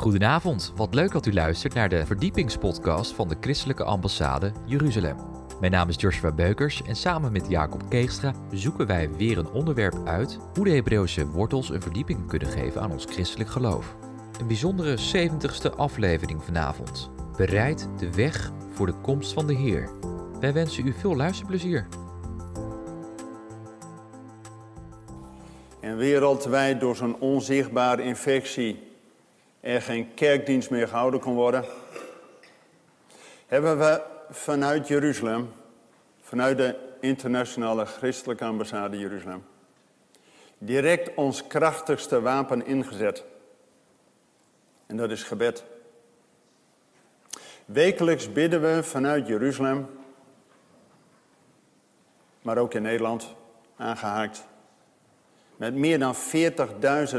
Goedenavond, wat leuk dat u luistert naar de verdiepingspodcast van de Christelijke Ambassade Jeruzalem. Mijn naam is Joshua Beukers en samen met Jacob Keegstra zoeken wij weer een onderwerp uit hoe de Hebreeuwse wortels een verdieping kunnen geven aan ons christelijk geloof. Een bijzondere 70ste aflevering vanavond. Bereid de weg voor de komst van de Heer. Wij wensen u veel luisterplezier. En wereldwijd door zo'n onzichtbare infectie er geen kerkdienst meer gehouden kon worden, hebben we vanuit Jeruzalem, vanuit de internationale christelijke ambassade Jeruzalem, direct ons krachtigste wapen ingezet. En dat is gebed. Wekelijks bidden we vanuit Jeruzalem, maar ook in Nederland, aangehaakt, met meer dan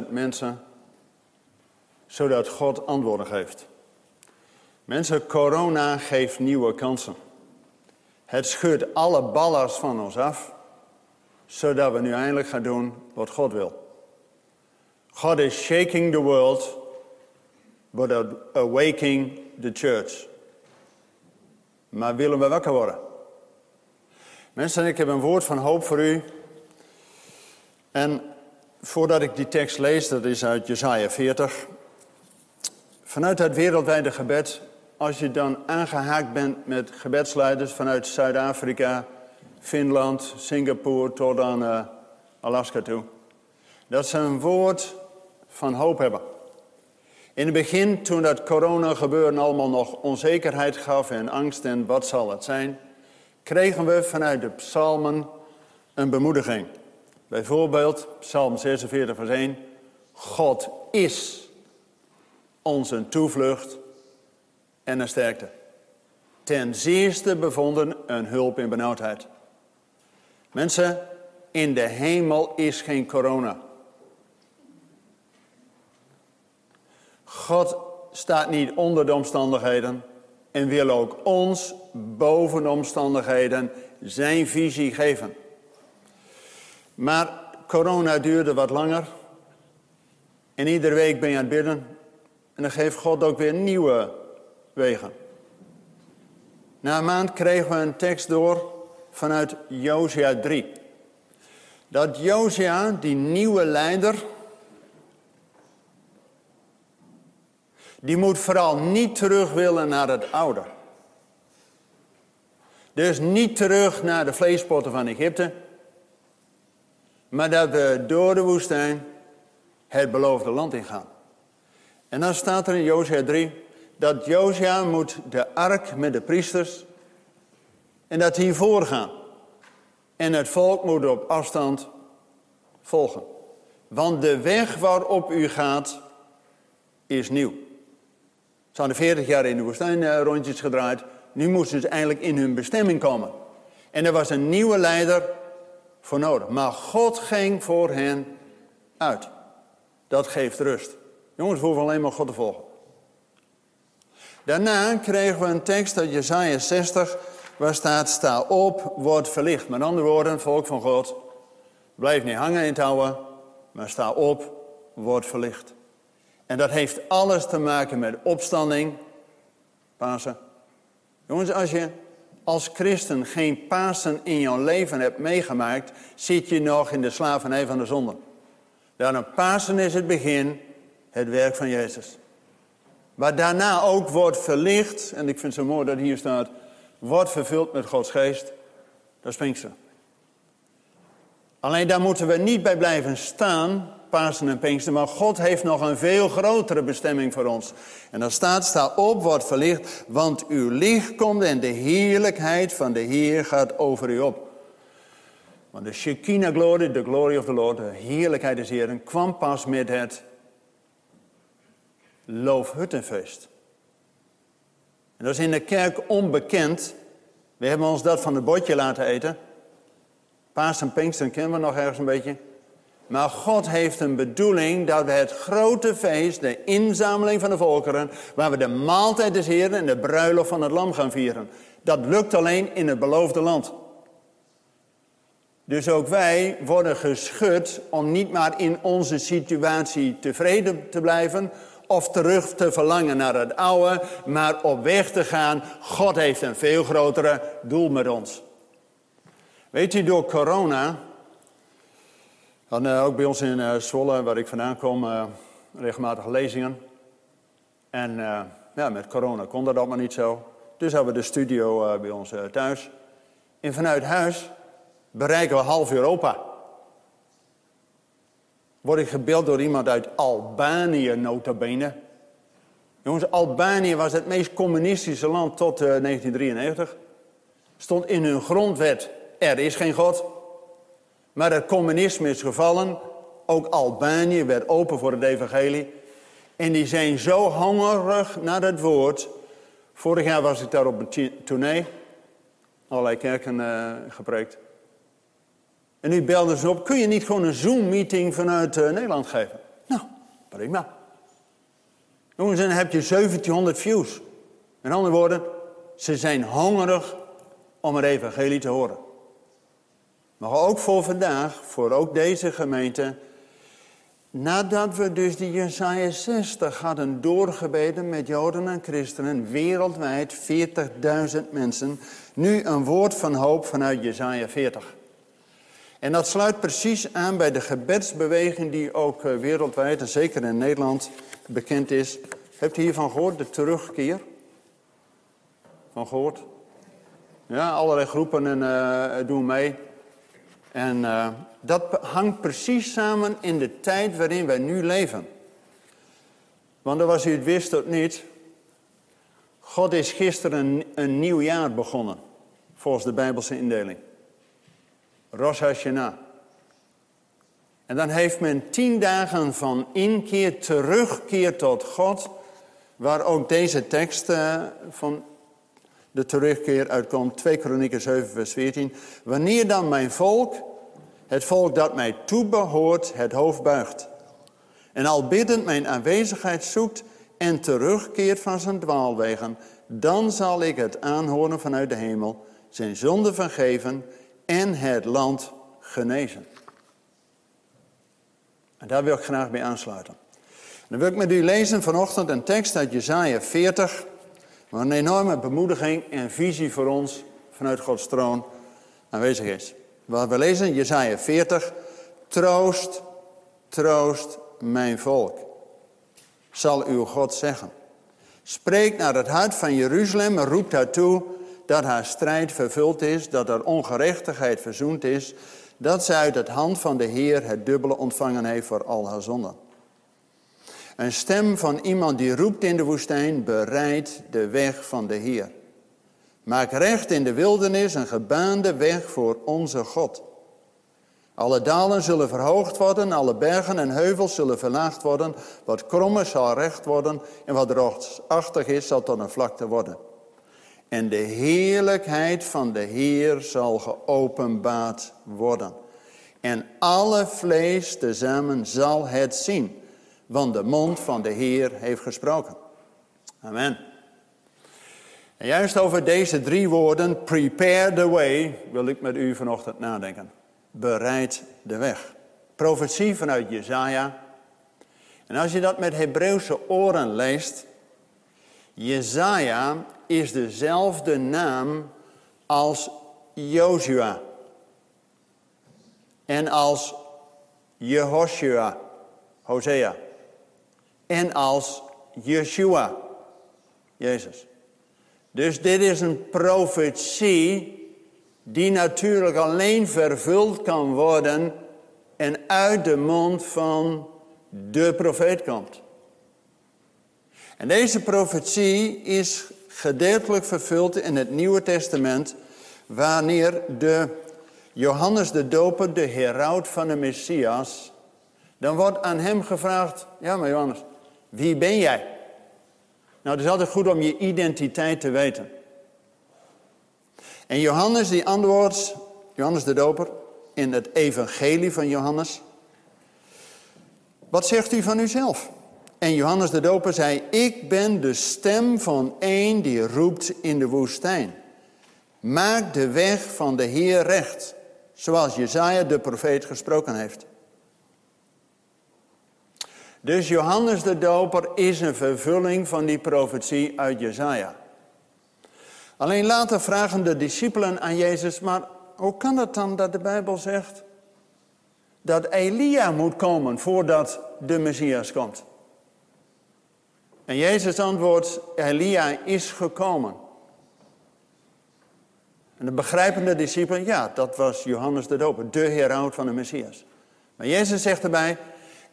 40.000 mensen zodat God antwoorden geeft. Mensen, corona geeft nieuwe kansen. Het schudt alle ballast van ons af, zodat we nu eindelijk gaan doen wat God wil. God is shaking the world, but awaking the church. Maar willen we wakker worden? Mensen, ik heb een woord van hoop voor u. En voordat ik die tekst lees, dat is uit Jesaja 40, Vanuit het wereldwijde gebed, als je dan aangehaakt bent met gebedsleiders vanuit Zuid-Afrika, Finland, Singapore tot aan uh, Alaska toe, dat ze een woord van hoop hebben. In het begin, toen dat corona gebeurde allemaal nog onzekerheid gaf en angst en wat zal het zijn, kregen we vanuit de psalmen een bemoediging. Bijvoorbeeld Psalm 46 vers 1, God is ons een toevlucht en een sterkte. Ten zeerste bevonden een hulp in benauwdheid. Mensen, in de hemel is geen corona. God staat niet onder de omstandigheden en wil ook ons boven de omstandigheden zijn visie geven. Maar corona duurde wat langer. En iedere week ben je aan het bidden. En dan geeft God ook weer nieuwe wegen. Na een maand kregen we een tekst door vanuit Josia 3. Dat Josia, die nieuwe leider, die moet vooral niet terug willen naar het oude. Dus niet terug naar de vleespotten van Egypte, maar dat we door de woestijn het beloofde land ingaan. En dan staat er in Josia 3 dat Josia moet de ark met de priesters en dat die voorgaan. En het volk moet op afstand volgen. Want de weg waarop u gaat is nieuw. Ze hadden 40 jaar in de woestijn eh, rondjes gedraaid. Nu moesten ze eigenlijk in hun bestemming komen. En er was een nieuwe leider voor nodig. Maar God ging voor hen uit. Dat geeft rust. Jongens, we hoeven alleen maar God te volgen. Daarna kregen we een tekst uit Jesaja 60, waar staat, sta op, word verlicht. Met andere woorden, volk van God, blijf niet hangen in het oude, maar sta op, word verlicht. En dat heeft alles te maken met opstanding, Pasen. Jongens, als je als christen geen Pasen in jouw leven hebt meegemaakt, zit je nog in de slavernij van de zonde. Daarom Pasen is het begin het werk van Jezus. Maar daarna ook wordt verlicht, en ik vind het zo mooi dat hier staat, wordt vervuld met Gods geest. Dat is Pinkster. Alleen daar moeten we niet bij blijven staan, Pasen en Pinkster, maar God heeft nog een veel grotere bestemming voor ons. En dan staat, sta op, wordt verlicht, want uw licht komt en de heerlijkheid van de Heer gaat over u op. Want de Shekinah glory, de glory of the Lord, de heerlijkheid des Heeren, kwam pas met het loofhuttenfeest. En dat is in de kerk onbekend. We hebben ons dat van het bordje laten eten. Paas en Pinksteren kennen we nog ergens een beetje. Maar God heeft een bedoeling dat we het grote feest, de inzameling van de volkeren, waar we de maaltijd des Heeren en de bruiloft van het lam gaan vieren. Dat lukt alleen in het beloofde land. Dus ook wij worden geschud om niet maar in onze situatie tevreden te blijven, of terug te verlangen naar het oude, maar op weg te gaan. God heeft een veel grotere doel met ons. Weet u, door corona, hadden ook bij ons in uh, Zwolle, waar ik vandaan kom, uh, regelmatig lezingen. En ja, met corona kon dat allemaal niet zo. Dus hebben we de studio bij ons thuis. En vanuit huis bereiken we half Europa. Word ik gebeld door iemand uit Albanië, nota bene. Jongens, Albanië was het meest communistische land tot 1993. Stond in hun grondwet, er is geen God. Maar het communisme is gevallen. Ook Albanië werd open voor het evangelie. En die zijn zo hongerig naar het woord. Vorig jaar was ik daar op een tournee. Allerlei kerken uh, gepreekt. En nu belden ze op, kun je niet gewoon een Zoom-meeting vanuit uh, Nederland geven? Nou, prima. Jongens, dan heb je 1700 views. Met andere woorden, ze zijn hongerig om het evangelie te horen. Maar ook voor vandaag, voor ook deze gemeente. Nadat we dus die Jesaja 60 hadden doorgebeden met Joden en Christenen, wereldwijd 40.000 mensen, nu een woord van hoop vanuit Jesaja 40. En dat sluit precies aan bij de gebedsbeweging die ook eh, wereldwijd en zeker in Nederland bekend is. Hebt u hiervan gehoord, de terugkeer? Van gehoord? Ja, allerlei groepen en uh, doen mee. En uh, dat hangt precies samen in de tijd waarin wij nu leven. Want als u het wist of niet, God is gisteren een, een nieuw jaar begonnen, volgens de Bijbelse indeling. Rosh. En dan heeft men tien dagen van inkeer, terugkeer tot God, waar ook deze tekst uh, van de terugkeer uitkomt, 2 Kronieken 7 vers 14. Wanneer dan mijn volk, het volk dat mij toebehoort, het hoofd buigt. En al biddend mijn aanwezigheid zoekt en terugkeert van zijn dwaalwegen, dan zal ik het aanhoren vanuit de hemel, zijn zonde vergeven en het land genezen. En daar wil ik graag bij aansluiten. Dan wil ik met u lezen vanochtend een tekst uit Jesaja 40, waar een enorme bemoediging en visie voor ons vanuit Gods troon aanwezig is. Waar we lezen Jesaja 40, troost, troost mijn volk, zal uw God zeggen. Spreek naar het hart van Jeruzalem en roept haar toe dat haar strijd vervuld is, dat haar ongerechtigheid verzoend is, dat zij uit het hand van de Heer het dubbele ontvangen heeft voor al haar zonden. Een stem van iemand die roept in de woestijn, bereid de weg van de Heer. Maak recht in de wildernis een gebaande weg voor onze God. Alle dalen zullen verhoogd worden, alle bergen en heuvels zullen verlaagd worden. Wat krom is zal recht worden en wat rotsachtig is zal tot een vlakte worden. En de heerlijkheid van de Heer zal geopenbaard worden. En alle vlees tezamen zal het zien, want de mond van de Heer heeft gesproken. Amen. En juist over deze drie woorden, prepare the way, wil ik met u vanochtend nadenken. Bereid de weg. Profetie vanuit Jezaja. En als je dat met Hebreeuwse oren leest, Jezaja is dezelfde naam als Joshua. En als Jehoshua, Hosea. En als Yeshua, Jezus. Dus dit is een profetie die natuurlijk alleen vervuld kan worden en uit de mond van de profeet komt. En deze profetie is gedeeltelijk vervuld in het Nieuwe Testament, wanneer de Johannes de Doper, de heraut van de Messias, dan wordt aan hem gevraagd, ja maar Johannes, wie ben jij? Nou, het is altijd goed om je identiteit te weten. En Johannes die antwoordt, Johannes de Doper, in het evangelie van Johannes. Wat zegt u van uzelf? En Johannes de Doper zei, ik ben de stem van een die roept in de woestijn. Maak de weg van de Heer recht, zoals Jezaja de profeet gesproken heeft. Dus Johannes de Doper is een vervulling van die profetie uit Jezaja. Alleen later vragen de discipelen aan Jezus, maar hoe kan het dan dat de Bijbel zegt dat Elia moet komen voordat de Messias komt? En Jezus antwoordt, Elia is gekomen. En de begrijpende discipelen, ja, dat was Johannes de Doper, de heraut van de Messias. Maar Jezus zegt erbij,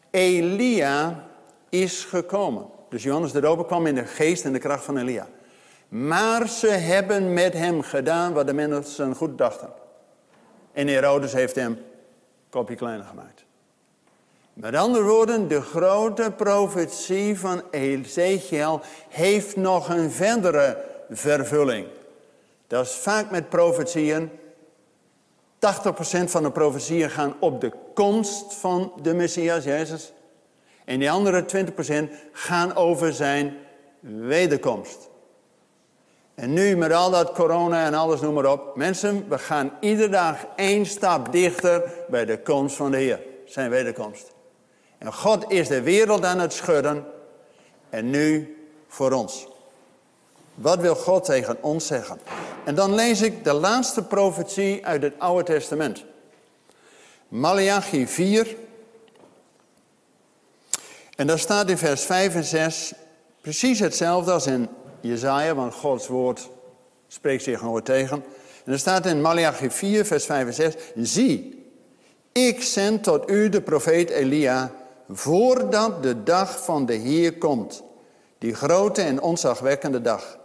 Elia is gekomen. Dus Johannes de Doper kwam in de geest en de kracht van Elia. Maar ze hebben met hem gedaan wat de mensen goed dachten. En Herodes heeft hem kopje kleiner gemaakt. Met andere woorden, de grote profetie van Ezekiel heeft nog een verdere vervulling. Dat is vaak met profetieën. 80% van de profetieën gaan op de komst van de Messias, Jezus. En die andere 20% gaan over zijn wederkomst. En nu met al dat corona en alles, noem maar op. Mensen, we gaan iedere dag één stap dichter bij de komst van de Heer. Zijn wederkomst. En God is de wereld aan het schudden. En nu voor ons. Wat wil God tegen ons zeggen? En dan lees ik de laatste profetie uit het Oude Testament. Malachi 4. En daar staat in vers 5 en 6 precies hetzelfde als in Jezaja, want Gods woord spreekt zich nooit tegen. En er staat in Malachi 4, vers 5 en 6. Zie, ik zend tot u de profeet Elia, voordat de dag van de Heer komt. Die grote en onzagwekkende dag.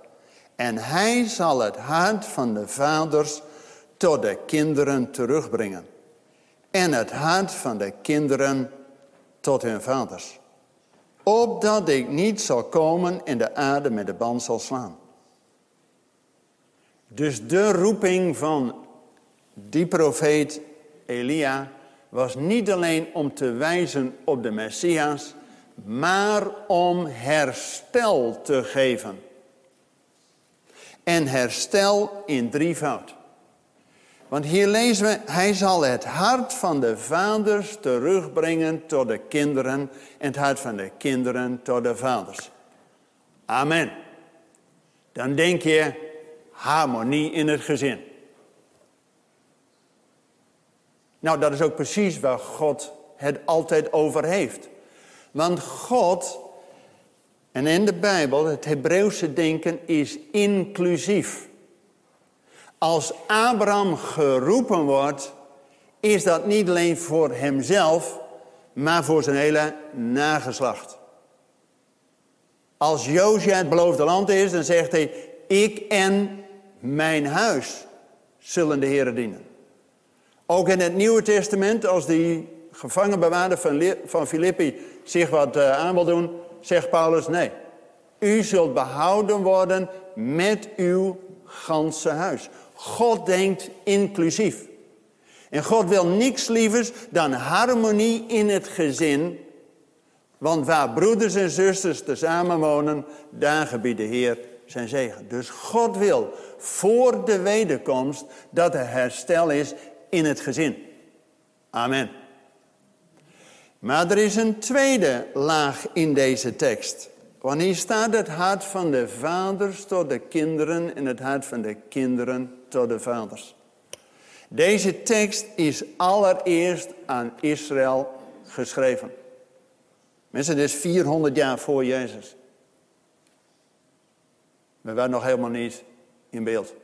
En hij zal het hart van de vaders tot de kinderen terugbrengen. En het hart van de kinderen tot hun vaders. Opdat ik niet zal komen en de aarde met de band zal slaan. Dus de roeping van die profeet Elia was niet alleen om te wijzen op de Messias, maar om herstel te geven en herstel in drievoud. Want hier lezen we, hij zal het hart van de vaders terugbrengen tot de kinderen en het hart van de kinderen tot de vaders. Amen. Dan denk je harmonie in het gezin. Nou, dat is ook precies waar God het altijd over heeft. Want God en in de Bijbel, het Hebreeuwse denken is inclusief. Als Abraham geroepen wordt, is dat niet alleen voor hemzelf, maar voor zijn hele nageslacht. Als Josia het beloofde land is, dan zegt hij, ik en mijn huis zullen de Heer dienen. Ook in het Nieuwe Testament, als die gevangenbewaarder van Filippi zich wat eh, aan wil doen, zegt Paulus, nee. U zult behouden worden met uw ganse huis. God denkt inclusief. En God wil niks lievers dan harmonie in het gezin. Want waar broeders en zusters tezamen wonen, daar gebiedt de Heer zijn zegen. Dus God wil voor de wederkomst dat er herstel is in het gezin. Amen. Maar er is een tweede laag in deze tekst. Want hier staat het hart van de vaders tot de kinderen en het hart van de kinderen tot de vaders. Deze tekst is allereerst aan Israël geschreven. Mensen, dit is 400 jaar voor Jezus. We waren nog helemaal niet in beeld.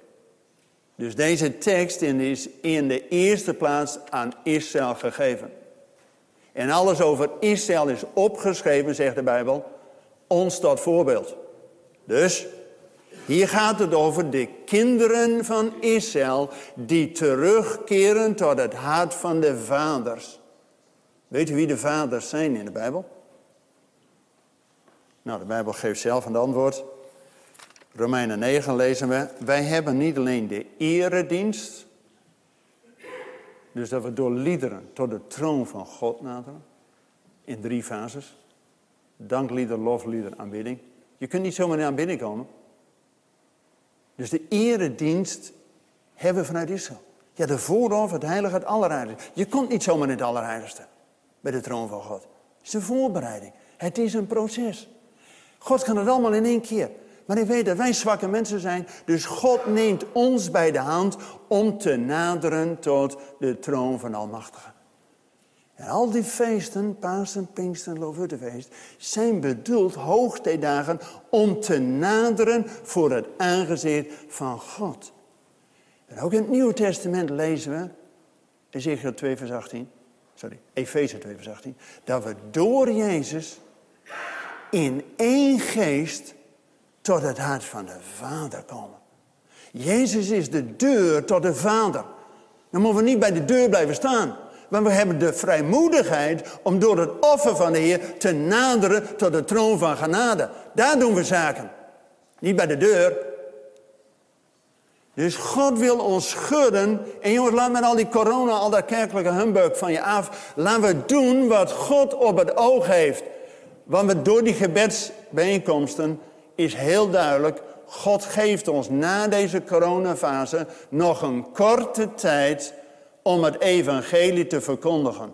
Dus deze tekst is in de eerste plaats aan Israël gegeven. En alles over Israël is opgeschreven, zegt de Bijbel, ons tot voorbeeld. Dus hier gaat het over de kinderen van Israël die terugkeren tot het hart van de vaders. Weet u wie de vaders zijn in de Bijbel? Nou, de Bijbel geeft zelf een antwoord. Romeinen 9 lezen we. Wij hebben niet alleen de eredienst dus dat we door liederen tot de troon van God naderen. In drie fases. Danklieder, loflieder, aanbidding. Je kunt niet zomaar in aanbidding komen. Dus de eredienst hebben we vanuit Israël. Ja, de voorhof, het heilige, het allerheiligste. Je komt niet zomaar in het allerheiligste. Bij de troon van God. Het is een voorbereiding. Het is een proces. God kan het allemaal in één keer. Maar hij weet dat wij zwakke mensen zijn. Dus God neemt ons bij de hand om te naderen tot de troon van Almachtige. En al die feesten, Pasen, Pinksten, Loofhuttenfeest, zijn bedoeld hoogtijdagen om te naderen voor het aangezicht van God. En ook in het Nieuwe Testament lezen we, Ezekiel 2 vers 18, sorry, Efeze 2 vers 18, dat we door Jezus in één geest tot het hart van de Vader komen. Jezus is de deur tot de Vader. Dan moeten we niet bij de deur blijven staan. Maar we hebben de vrijmoedigheid om door het offer van de Heer te naderen tot de troon van genade. Daar doen we zaken. Niet bij de deur. Dus God wil ons schudden. En jongens, laat met al die corona, al dat kerkelijke humbug van je af. Laten we doen wat God op het oog heeft. Want we door die gebedsbijeenkomsten is heel duidelijk. God geeft ons na deze coronafase nog een korte tijd om het evangelie te verkondigen.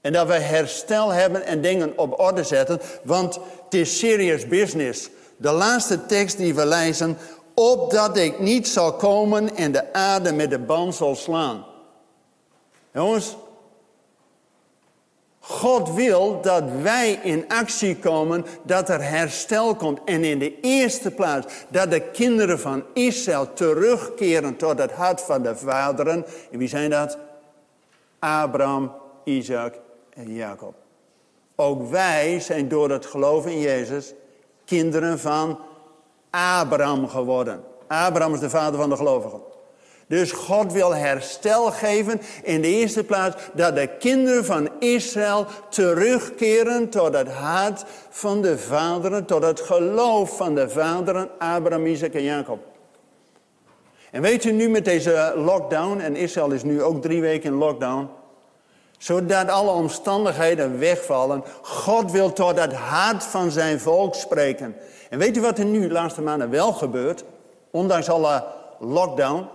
En dat we herstel hebben en dingen op orde zetten, want het is serious business. De laatste tekst die we lezen, opdat ik niet zal komen en de aarde met de band zal slaan. Jongens, God wil dat wij in actie komen, dat er herstel komt. En in de eerste plaats dat de kinderen van Israël terugkeren tot het hart van de vaderen. En wie zijn dat? Abraham, Isaac en Jacob. Ook wij zijn door het geloven in Jezus kinderen van Abraham geworden. Abraham is de vader van de gelovigen. Dus God wil herstel geven in de eerste plaats dat de kinderen van Israël terugkeren tot het hart van de vaderen, tot het geloof van de vaderen Abraham, Isaac en Jacob. En weet je nu met deze lockdown, en Israël is nu ook drie weken in lockdown, zodat alle omstandigheden wegvallen. God wil tot het hart van zijn volk spreken. En weet u wat er nu de laatste maanden wel gebeurt? Ondanks alle lockdown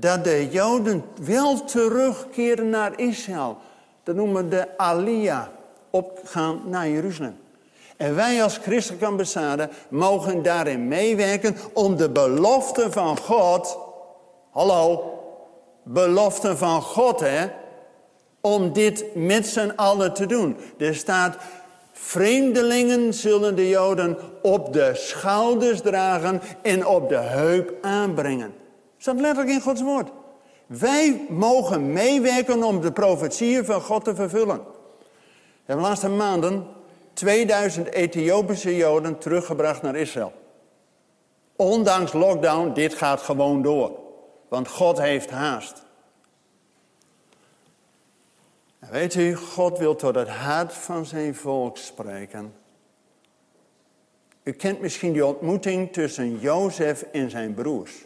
dat de Joden wel terugkeren naar Israël. Dat noemen we de Aliyah, opgaan naar Jeruzalem. En wij als christelijke ambassade mogen daarin meewerken om de belofte van God, hallo, belofte van God hè, om dit met z'n allen te doen. Er staat, vreemdelingen zullen de Joden op de schouders dragen en op de heup aanbrengen. Staat letterlijk in Gods woord. Wij mogen meewerken om de profetieën van God te vervullen. We hebben de laatste maanden 2000 Ethiopische Joden teruggebracht naar Israël. Ondanks lockdown, dit gaat gewoon door. Want God heeft haast. Weet u, God wil tot het hart van zijn volk spreken. U kent misschien die ontmoeting tussen Jozef en zijn broers.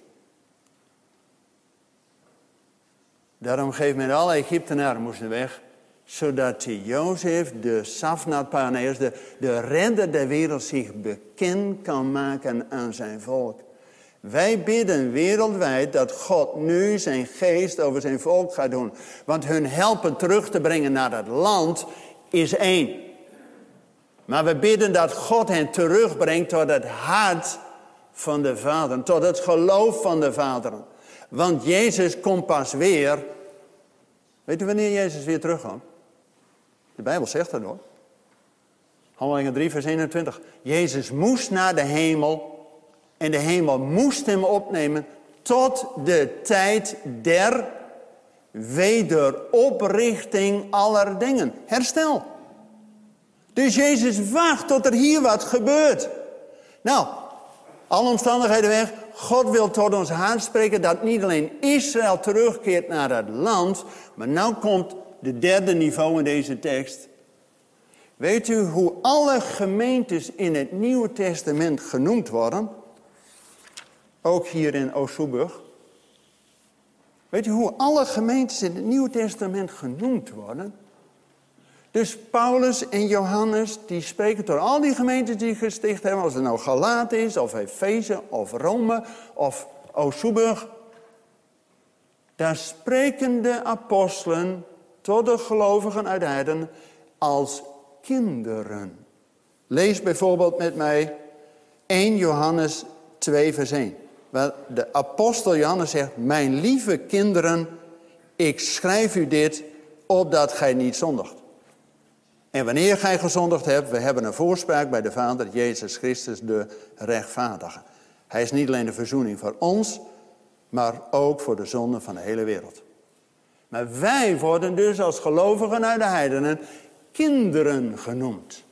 Daarom geeft men alle Egyptenaren moesten weg. Zodat Jozef, de Safnat-Paneers, de, de redder der wereld, zich bekend kan maken aan zijn volk. Wij bidden wereldwijd dat God nu zijn geest over zijn volk gaat doen. Want hun helpen terug te brengen naar het land is één. Maar we bidden dat God hen terugbrengt tot het hart van de Vader, tot het geloof van de Vaderen. Want Jezus komt pas weer. Weet u wanneer Jezus weer terugkomt? De Bijbel zegt dat hoor. Handelingen 3, vers 21. Jezus moest naar de hemel. En de hemel moest hem opnemen tot de tijd der wederoprichting aller dingen. Herstel. Dus Jezus wacht tot er hier wat gebeurt. Nou, alle omstandigheden weg. God wil tot ons aanspreken dat niet alleen Israël terugkeert naar het land, maar nu komt de derde niveau in deze tekst. Weet u hoe alle gemeentes in het Nieuwe Testament genoemd worden? Ook hier in Oosterburg. Weet u hoe alle gemeentes in het Nieuwe Testament genoemd worden? Dus Paulus en Johannes, die spreken door al die gemeentes die gesticht hebben, als het nou Galaat is, of Efeze, of Rome, of Oosterburg. Daar spreken de apostelen tot de gelovigen uit Heiden als kinderen. Lees bijvoorbeeld met mij 1 Johannes 2 vers 1. Waar de apostel Johannes zegt, mijn lieve kinderen, ik schrijf u dit opdat gij niet zondigt. En wanneer gij gezondigd hebt, we hebben een voorspraak bij de Vader, Jezus Christus, de rechtvaardige. Hij is niet alleen de verzoening voor ons, maar ook voor de zonde van de hele wereld. Maar wij worden dus als gelovigen uit de heidenen kinderen genoemd.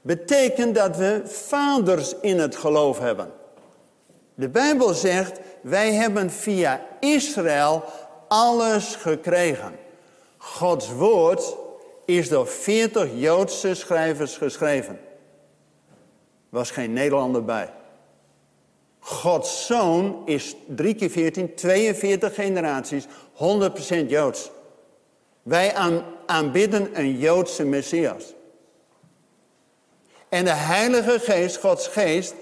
Betekent dat we vaders in het geloof hebben. De Bijbel zegt, wij hebben via Israël alles gekregen. Gods woord is door 40 Joodse schrijvers geschreven. Was geen Nederlander bij. Gods zoon is 3 keer 14, 42 generaties, 100% Joods. Wij aanbidden een Joodse Messias. En de Heilige Geest, Gods Geest,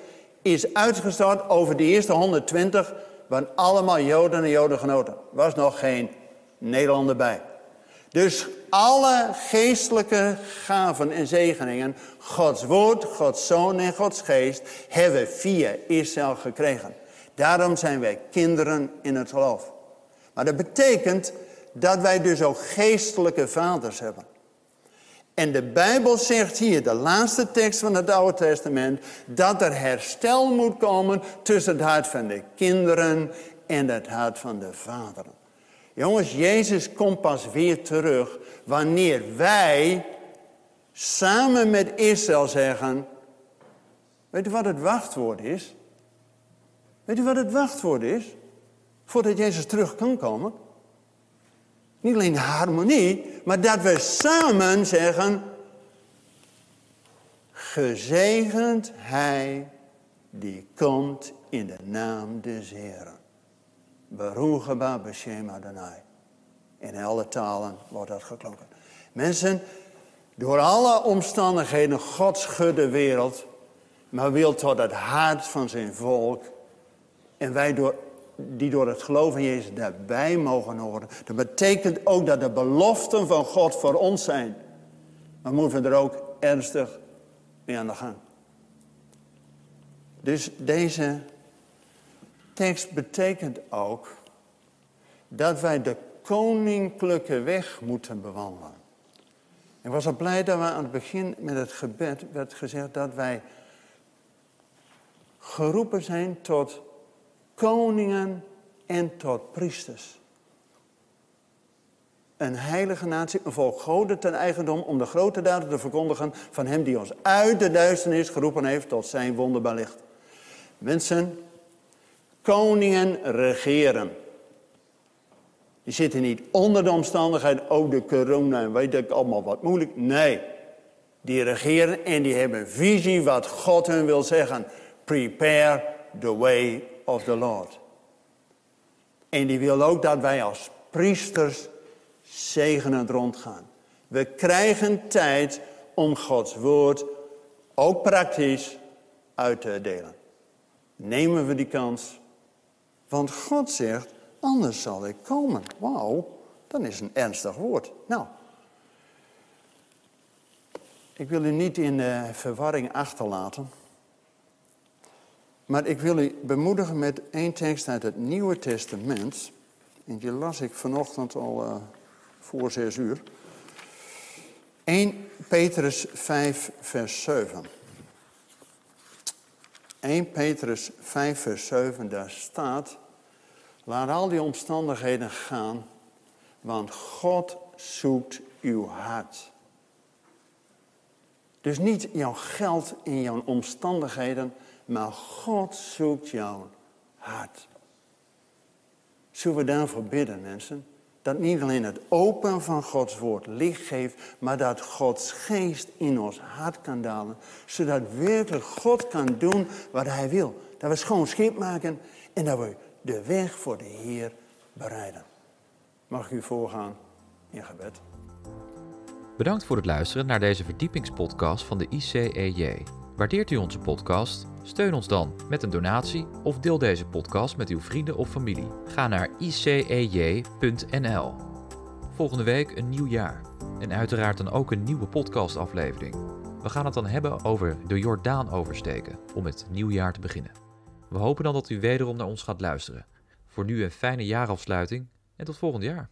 is uitgestort over de eerste 120, waren allemaal Joden en Jodengenoten. Was nog geen Nederlander bij. Dus alle geestelijke gaven en zegeningen, Gods woord, Gods zoon en Gods geest, hebben via Israël gekregen. Daarom zijn wij kinderen in het geloof. Maar dat betekent dat wij dus ook geestelijke vaders hebben. En de Bijbel zegt hier, de laatste tekst van het Oude Testament, dat er herstel moet komen tussen het hart van de kinderen en het hart van de vaderen. Jongens, Jezus komt pas weer terug wanneer wij samen met Israël zeggen, weet u wat het wachtwoord is? Weet u wat het wachtwoord is? Voordat Jezus terug kan komen? Niet alleen harmonie, maar dat we samen zeggen, gezegend hij die komt in de naam des Heren. Beruchaba B'Shem Adonai. In alle talen wordt dat geklonken. Mensen, door alle omstandigheden, God schudt de wereld, maar wil tot het hart van zijn volk. En wij door, die door het geloof in Jezus daarbij mogen horen. Dat betekent ook dat de beloften van God voor ons zijn. Maar moeten we er ook ernstig mee aan de gang. Dus deze tekst betekent ook dat wij de koninklijke weg moeten bewandelen. Ik was al blij dat we aan het begin met het gebed werd gezegd dat wij geroepen zijn tot koningen en tot priesters. Een heilige natie, een volk goden ten eigendom om de grote daden te verkondigen van hem die ons uit de duisternis geroepen heeft tot zijn wonderbaar licht. Mensen, Koningen regeren. Die zitten niet onder de omstandigheden, oh de corona en weet ik allemaal wat moeilijk. Nee, die regeren en die hebben visie wat God hun wil zeggen. Prepare the way of the Lord. En die wil ook dat wij als priesters zegenend rondgaan. We krijgen tijd om Gods woord ook praktisch uit te delen. Nemen we die kans? Want God zegt, anders zal ik komen. Wauw, dat is een ernstig woord. Nou, ik wil u niet in de verwarring achterlaten. Maar ik wil u bemoedigen met één tekst uit het Nieuwe Testament. En die las ik vanochtend al uh, voor zes uur. 1 Petrus 5, vers 7. 1 Petrus 5, vers 7, daar staat: Laat al die omstandigheden gaan, want God zoekt uw hart. Dus niet jouw geld in jouw omstandigheden, maar God zoekt jouw hart. Zullen we daarvoor bidden, mensen? Dat niet alleen het open van Gods woord licht geeft, maar dat Gods geest in ons hart kan dalen. Zodat werkelijk God kan doen wat Hij wil. Dat we schoon schip maken en dat we de weg voor de Heer bereiden. Mag u voorgaan in gebed. Bedankt voor het luisteren naar deze verdiepingspodcast van de ICEJ. Waardeert u onze podcast? Steun ons dan met een donatie of deel deze podcast met uw vrienden of familie. Ga naar icej.nl. Volgende week een nieuw jaar. En uiteraard dan ook een nieuwe podcastaflevering. We gaan het dan hebben over de Jordaan oversteken om het nieuwjaar te beginnen. We hopen dan dat u wederom naar ons gaat luisteren. Voor nu een fijne jaarafsluiting en tot volgend jaar.